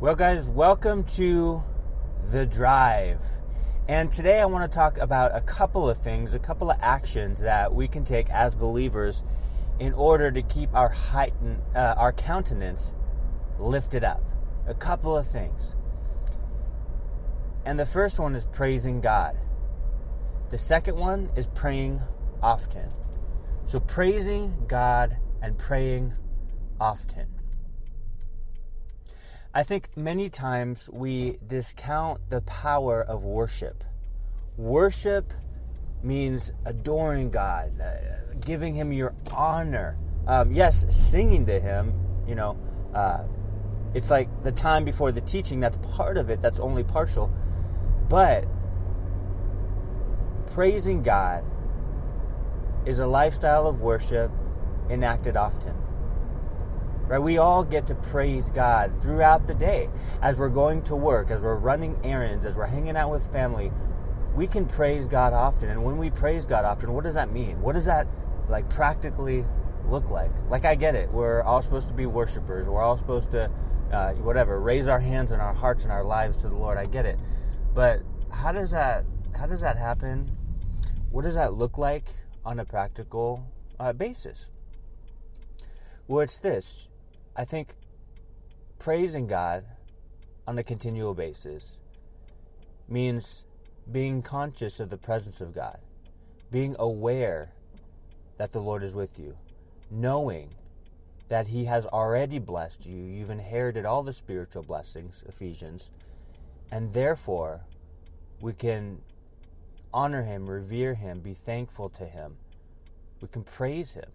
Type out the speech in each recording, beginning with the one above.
Well, guys, welcome to The Drive. And today I want to talk about a couple of things, a couple of actions that we can take as believers in order to keep our heighten, uh, our countenance lifted up. A couple of things. And the first one is praising God. The second one is praying often. So praising God and praying often. I think many times we discount the power of worship. Worship means adoring God, uh, giving Him your honor. Um, yes, singing to Him, you know, uh, it's like the time before the teaching, that's part of it, that's only partial. But praising God is a lifestyle of worship enacted often right? We all get to praise God throughout the day as we're going to work, as we're running errands, as we're hanging out with family. We can praise God often. And when we praise God often, what does that mean? What does that like practically look like? Like I get it. We're all supposed to be worshipers. We're all supposed to uh, whatever, raise our hands and our hearts and our lives to the Lord. I get it. But how does that how does that happen? What does that look like on a practical uh, basis? Well, it's this. I think praising God on a continual basis means being conscious of the presence of God, being aware that the Lord is with you, knowing that He has already blessed you. You've inherited all the spiritual blessings, Ephesians, and therefore we can honor Him, revere Him, be thankful to Him. We can praise Him.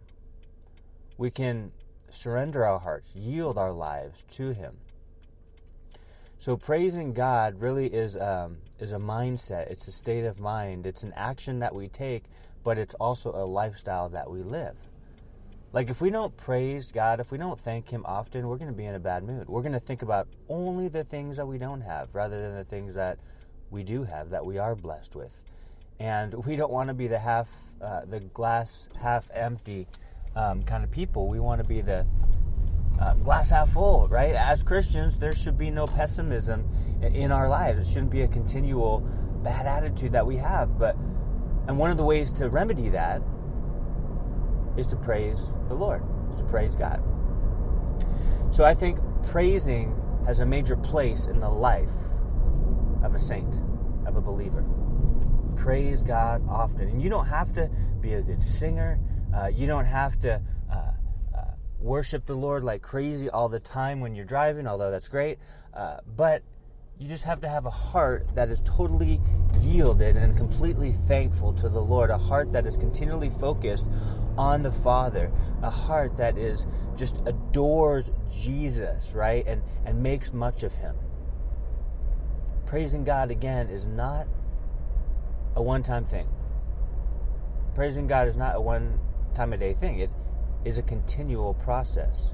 We can surrender our hearts, yield our lives to Him. So praising God really is um, is a mindset. It's a state of mind. It's an action that we take, but it's also a lifestyle that we live. Like if we don't praise God, if we don't thank Him often, we're going to be in a bad mood. We're going to think about only the things that we don't have, rather than the things that we do have, that we are blessed with. And we don't want to be the half, uh, the glass half empty um, kind of people. We want to be the uh, glass half full, right? As Christians, there should be no pessimism in our lives. It shouldn't be a continual bad attitude that we have. But and one of the ways to remedy that is to praise the Lord, is to praise God. So I think praising has a major place in the life of a saint, of a believer. Praise God often. And you don't have to be a good singer. Uh, you don't have to uh, uh, worship the Lord like crazy all the time when you're driving, although that's great. Uh, but you just have to have a heart that is totally yielded and completely thankful to the Lord, a heart that is continually focused on the Father, a heart that is just adores Jesus, right? And and makes much of him. Praising God again is not a one-time thing. Praising God is not a one time of day thing. It is a continual process.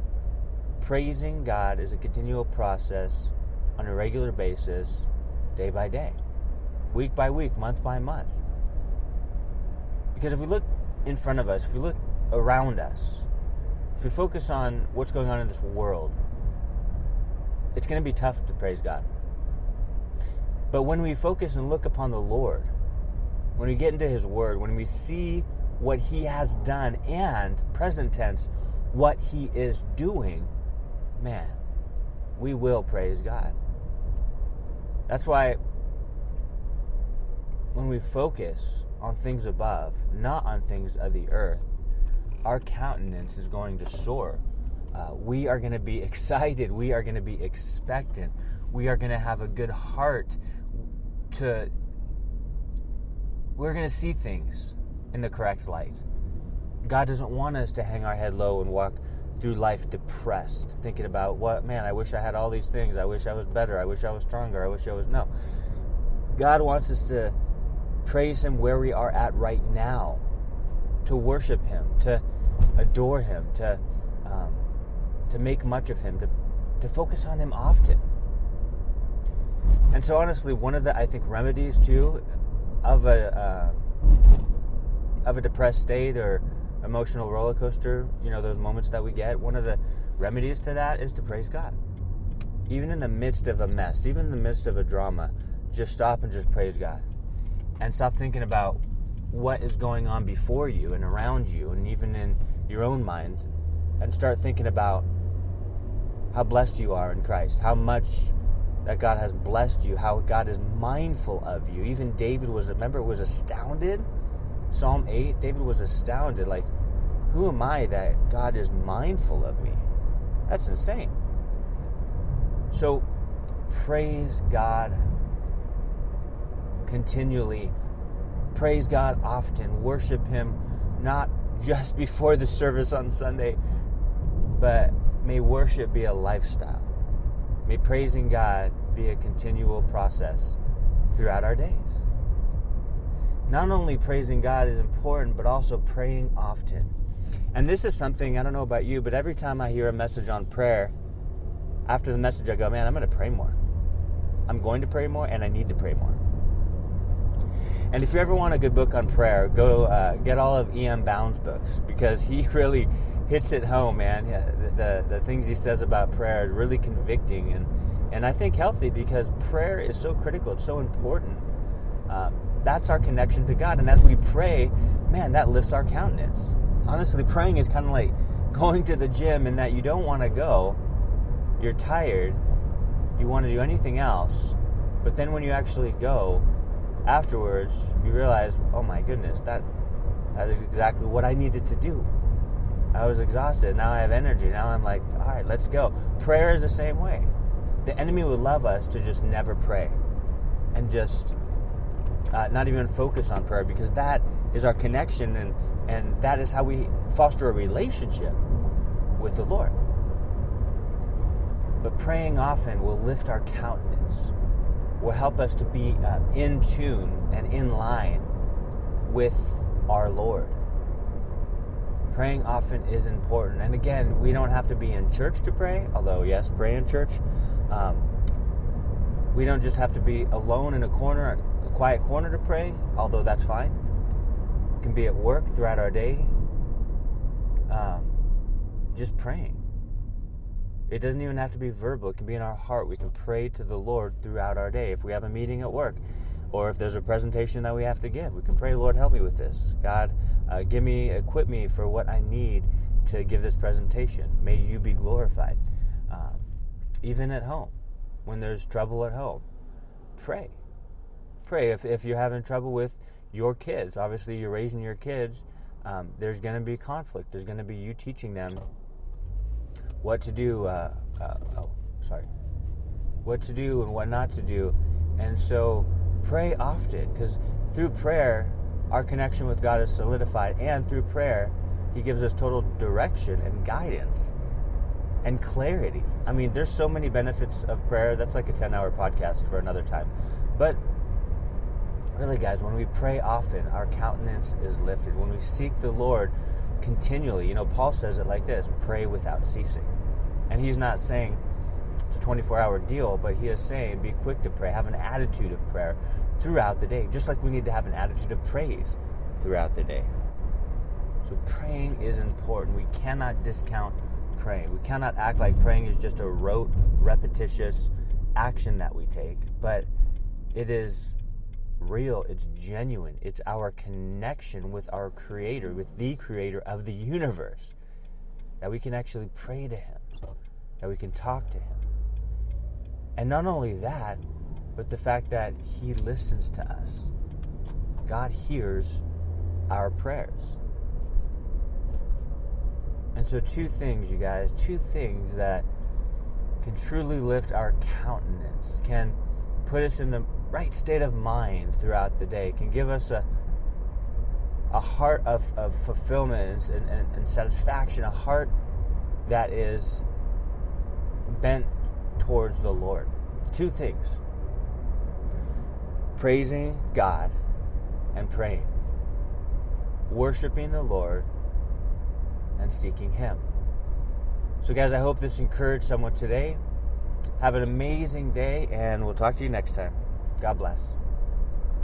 Praising God is a continual process on a regular basis, day by day, week by week, month by month. Because if we look in front of us, if we look around us, if we focus on what's going on in this world, it's going to be tough to praise God. But when we focus and look upon the Lord, when we get into His Word, when we see what he has done and present tense what he is doing, man, we will praise God. That's why when we focus on things above, not on things of the earth, our countenance is going to soar. Uh, we are going to be excited. We are going to be expectant. We are going to have a good heart to. We're going to see things in the correct light. God doesn't want us to hang our head low and walk through life depressed, thinking about what, man, I wish I had all these things. I wish I was better. I wish I was stronger. I wish I was. No. God wants us to praise Him where we are at right now, to worship Him, to adore Him, to, um, to make much of Him, to, to focus on Him often. And so, honestly, one of the, I think, remedies too of a. Uh, of a depressed state or emotional roller coaster, you know, those moments that we get, one of the remedies to that is to praise God. even in the midst of a mess, even in the midst of a drama, just stop and just praise God. And stop thinking about what is going on before you and around you and even in your own mind and start thinking about how blessed you are in Christ, how much that God has blessed you, how God is mindful of you. Even David was, remember, was astounded. Psalm 8, David was astounded. Like, who am I that God is mindful of me? That's insane. So, praise God continually. Praise God often. Worship Him not just before the service on Sunday, but may worship be a lifestyle. May praising God be a continual process throughout our days. Not only praising God is important, but also praying often. And this is something, I don't know about you, but every time I hear a message on prayer, after the message, I go, man, I'm going to pray more. I'm going to pray more, and I need to pray more. And if you ever want a good book on prayer, go uh, get all of E.M. Bounds' books because he really hits it home, man. The, the, the things he says about prayer are really convicting and, and I think healthy because prayer is so critical, it's so important. Um, that's our connection to God. And as we pray, man, that lifts our countenance. Honestly, praying is kind of like going to the gym in that you don't want to go, you're tired, you want to do anything else, but then when you actually go, afterwards, you realize, oh my goodness, that that is exactly what I needed to do. I was exhausted. Now I have energy. Now I'm like, all right, let's go. Prayer is the same way. The enemy would love us to just never pray and just uh, not even focus on prayer because that is our connection and, and that is how we foster a relationship with the Lord. But praying often will lift our countenance, will help us to be uh, in tune and in line with our Lord. Praying often is important. And again, we don't have to be in church to pray, although, yes, pray in church. Um, we don't just have to be alone in a corner, a quiet corner to pray, although that's fine. We can be at work throughout our day, um, just praying. It doesn't even have to be verbal, it can be in our heart. We can pray to the Lord throughout our day. If we have a meeting at work, or if there's a presentation that we have to give, we can pray, Lord, help me with this. God, uh, give me, equip me for what I need to give this presentation. May you be glorified. Uh, even at home, when there's trouble at home, pray. Pray. If, if you're having trouble with your kids, obviously you're raising your kids, um, there's going to be conflict. There's going to be you teaching them what to do. Uh, uh, oh, sorry. What to do and what not to do. And so pray often because through prayer, our connection with God is solidified. And through prayer, He gives us total direction and guidance and clarity. I mean, there's so many benefits of prayer. That's like a 10 hour podcast for another time. But really, guys, when we pray often, our countenance is lifted. When we seek the Lord, continually. You know, Paul says it like this pray without ceasing. And he's not saying it's a 24 hour deal, but he is saying be quick to pray, have an attitude of prayer throughout the day, just like we need to have an attitude of praise throughout the day. So praying is important. We cannot discount praying. We cannot act like praying is just a rote, repetitious action that we take, but it is real, it's genuine, it's our connection with our Creator, with the Creator of the universe. That we can actually pray to Him, that we can talk to Him. And not only that, but the fact that He listens to us. God hears our prayers. And so, two things, you guys, two things that can truly lift our countenance, can put us in the right state of mind throughout the day, can give us a a heart of, of fulfillment and, and, and satisfaction, a heart that is bent towards the Lord. Two things praising God and praying, worshiping the Lord and seeking Him. So, guys, I hope this encouraged someone today. Have an amazing day, and we'll talk to you next time. God bless.